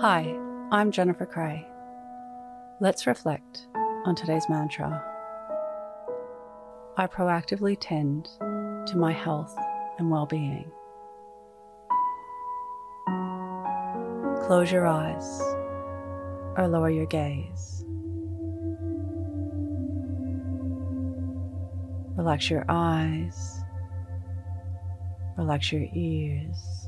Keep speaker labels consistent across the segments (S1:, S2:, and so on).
S1: Hi, I'm Jennifer Cray. Let's reflect on today's mantra. I proactively tend to my health and well being. Close your eyes or lower your gaze. Relax your eyes, relax your ears,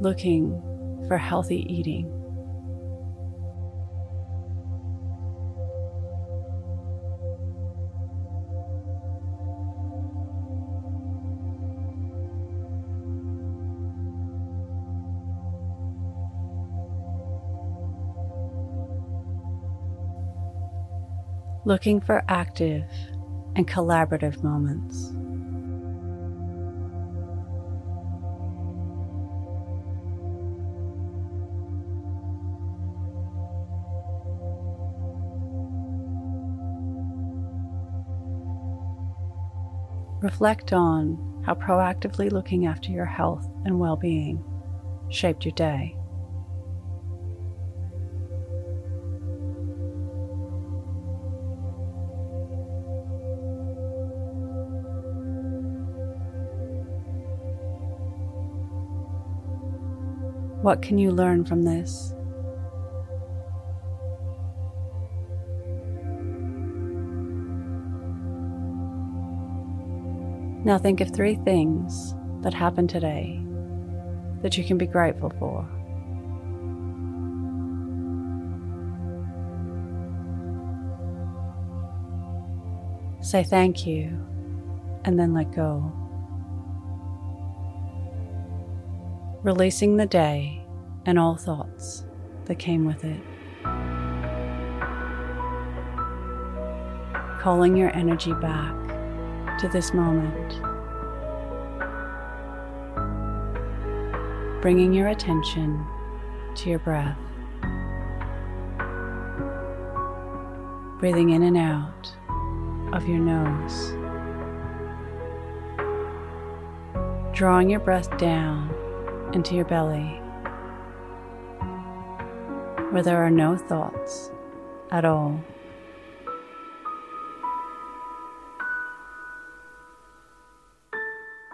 S1: Looking for healthy eating. looking for active and collaborative moments. Reflect on how proactively looking after your health and well being shaped your day. What can you learn from this? Now think of three things that happened today that you can be grateful for. Say thank you and then let go. Releasing the day and all thoughts that came with it. Calling your energy back to this moment. Bringing your attention to your breath. Breathing in and out of your nose. Drawing your breath down into your belly where there are no thoughts at all.